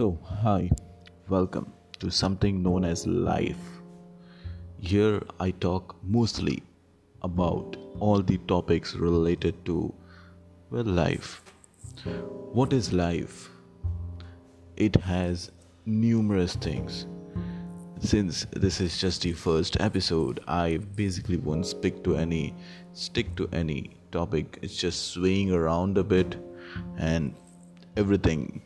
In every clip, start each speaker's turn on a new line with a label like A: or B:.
A: So, hi, welcome to something known as life. Here I talk mostly about all the topics related to well life. What is life? It has numerous things. Since this is just the first episode, I basically won't speak to any stick to any topic. It's just swaying around a bit and everything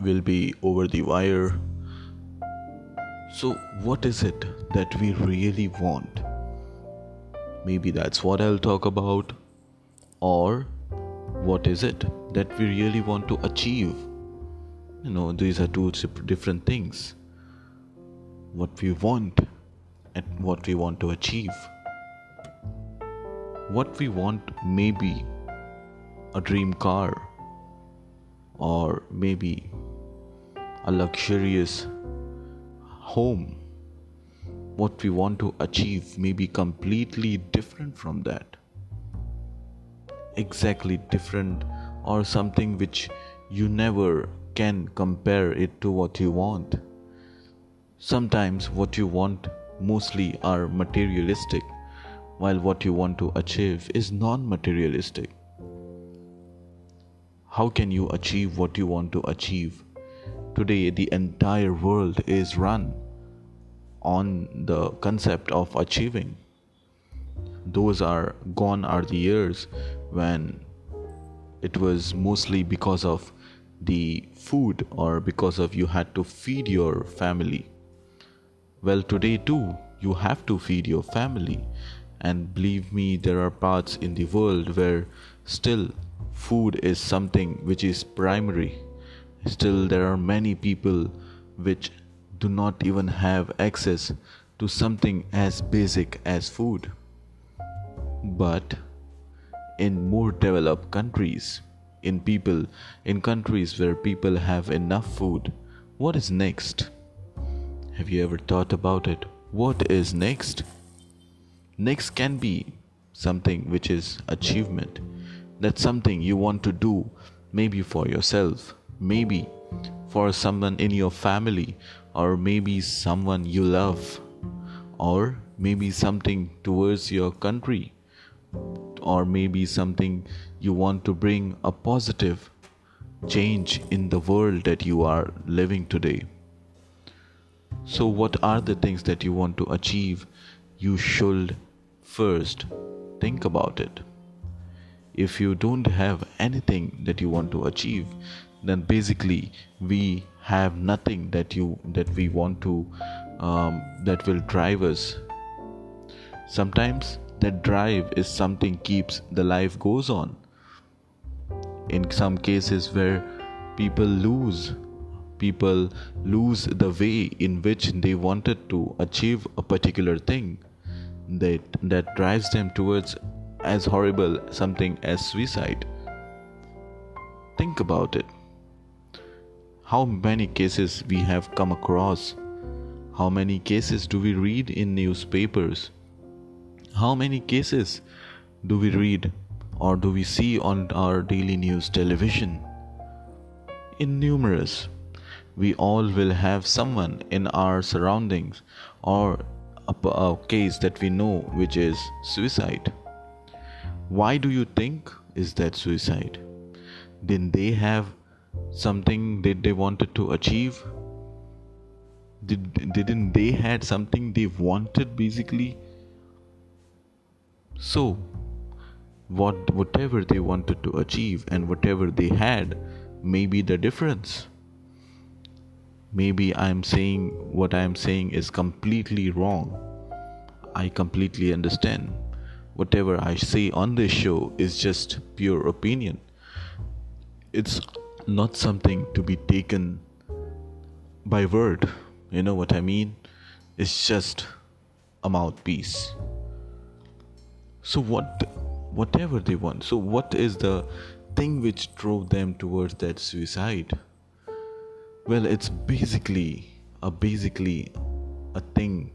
A: will be over the wire. So, what is it that we really want? Maybe that's what I'll talk about. Or, what is it that we really want to achieve? You know, these are two different things. What we want and what we want to achieve. What we want may be a dream car or maybe a luxurious home. What we want to achieve may be completely different from that. Exactly different, or something which you never can compare it to what you want. Sometimes what you want mostly are materialistic, while what you want to achieve is non materialistic. How can you achieve what you want to achieve? Today, the entire world is run on the concept of achieving. Those are gone are the years when it was mostly because of the food or because of you had to feed your family. Well, today too, you have to feed your family. And believe me, there are parts in the world where still food is something which is primary Still, there are many people which do not even have access to something as basic as food. But in more developed countries, in people, in countries where people have enough food, what is next? Have you ever thought about it? What is next? Next can be something which is achievement. That's something you want to do, maybe for yourself, maybe for someone in your family, or maybe someone you love, or maybe something towards your country, or maybe something you want to bring a positive change in the world that you are living today. So, what are the things that you want to achieve? You should first think about it. If you don't have anything that you want to achieve, then basically we have nothing that you that we want to um, that will drive us. Sometimes that drive is something keeps the life goes on. In some cases where people lose people lose the way in which they wanted to achieve a particular thing that that drives them towards as horrible something as suicide. Think about it how many cases we have come across? How many cases do we read in newspapers? How many cases do we read or do we see on our daily news television? Innumerous we all will have someone in our surroundings or a, a case that we know which is suicide. Why do you think is that suicide? Didn't they have something that they wanted to achieve? Did didn't they had something they wanted basically? So what whatever they wanted to achieve and whatever they had may be the difference. Maybe i'm saying what i'm saying is completely wrong. I completely understand. Whatever i say on this show is just pure opinion. It's not something to be taken by word. You know what I mean? It's just a mouthpiece. So what whatever they want. So what is the thing which drove them towards that suicide? Well, it's basically a basically a thing,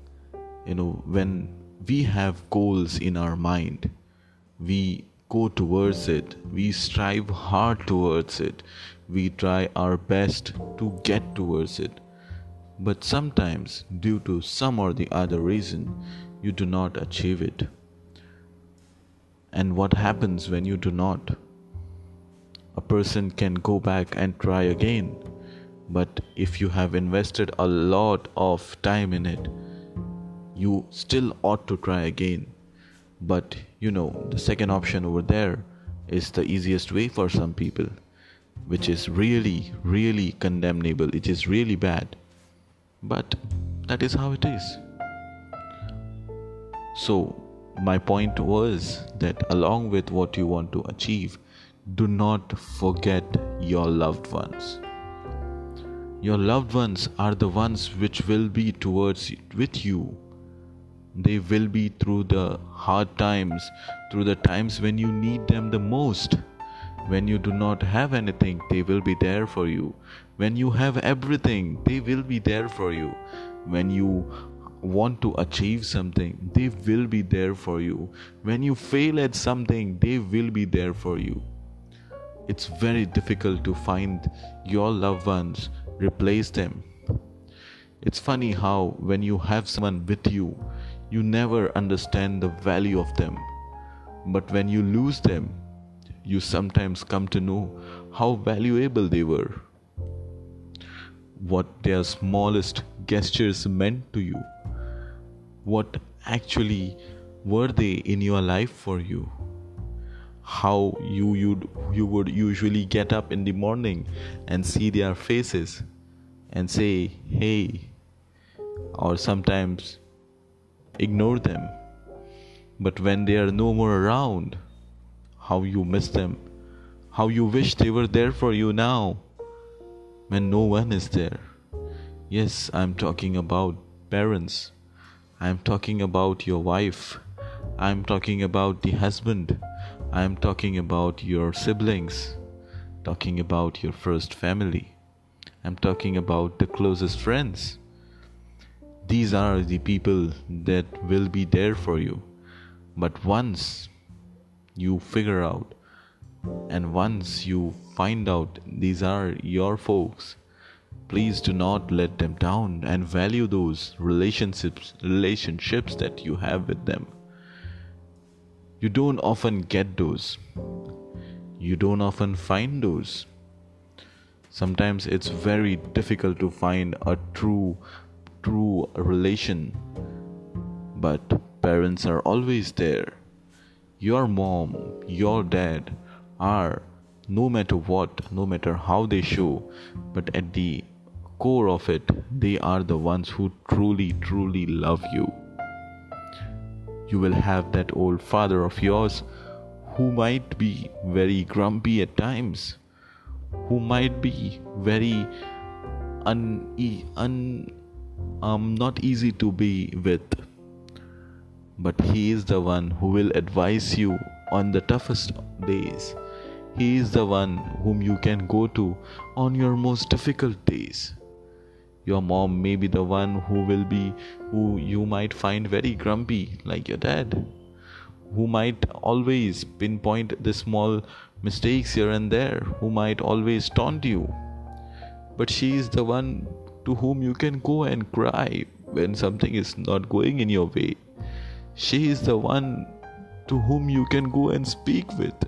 A: you know, when we have goals in our mind, we go towards it, we strive hard towards it, we try our best to get towards it. But sometimes, due to some or the other reason, you do not achieve it. And what happens when you do not? A person can go back and try again. But if you have invested a lot of time in it, you still ought to try again. But you know, the second option over there is the easiest way for some people, which is really, really condemnable. It is really bad. But that is how it is. So, my point was that along with what you want to achieve, do not forget your loved ones. Your loved ones are the ones which will be towards with you. They will be through the hard times, through the times when you need them the most. When you do not have anything, they will be there for you. When you have everything, they will be there for you. When you want to achieve something, they will be there for you. When you fail at something, they will be there for you. It's very difficult to find your loved ones, replace them. It's funny how, when you have someone with you, you never understand the value of them. But when you lose them, you sometimes come to know how valuable they were. What their smallest gestures meant to you what actually were they in your life for you how you you'd, you would usually get up in the morning and see their faces and say hey or sometimes ignore them but when they are no more around how you miss them how you wish they were there for you now when no one is there yes i'm talking about parents I'm talking about your wife. I'm talking about the husband. I'm talking about your siblings. Talking about your first family. I'm talking about the closest friends. These are the people that will be there for you. But once you figure out and once you find out these are your folks, Please do not let them down and value those relationships relationships that you have with them. You don't often get those. You don't often find those. Sometimes it's very difficult to find a true true relation. But parents are always there. Your mom, your dad are no matter what, no matter how they show, but at the core of it, they are the ones who truly, truly love you. You will have that old father of yours who might be very grumpy at times, who might be very un, un um, not easy to be with. But he is the one who will advise you on the toughest days. He is the one whom you can go to on your most difficult days your mom may be the one who will be who you might find very grumpy like your dad who might always pinpoint the small mistakes here and there who might always taunt you but she is the one to whom you can go and cry when something is not going in your way she is the one to whom you can go and speak with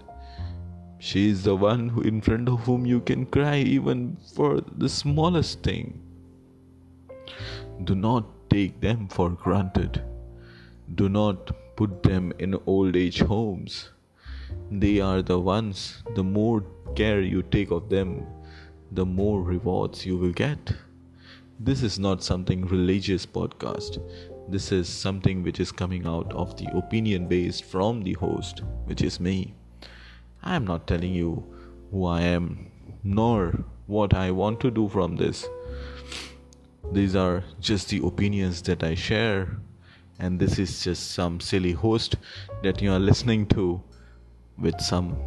A: she is the one who in front of whom you can cry even for the smallest thing do not take them for granted. Do not put them in old age homes. They are the ones, the more care you take of them, the more rewards you will get. This is not something religious podcast. This is something which is coming out of the opinion based from the host, which is me. I am not telling you who I am, nor what I want to do from this. These are just the opinions that I share, and this is just some silly host that you are listening to with some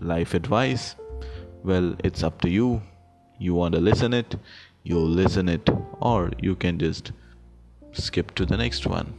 A: life advice. Well, it's up to you. You want to listen it, you'll listen it, or you can just skip to the next one.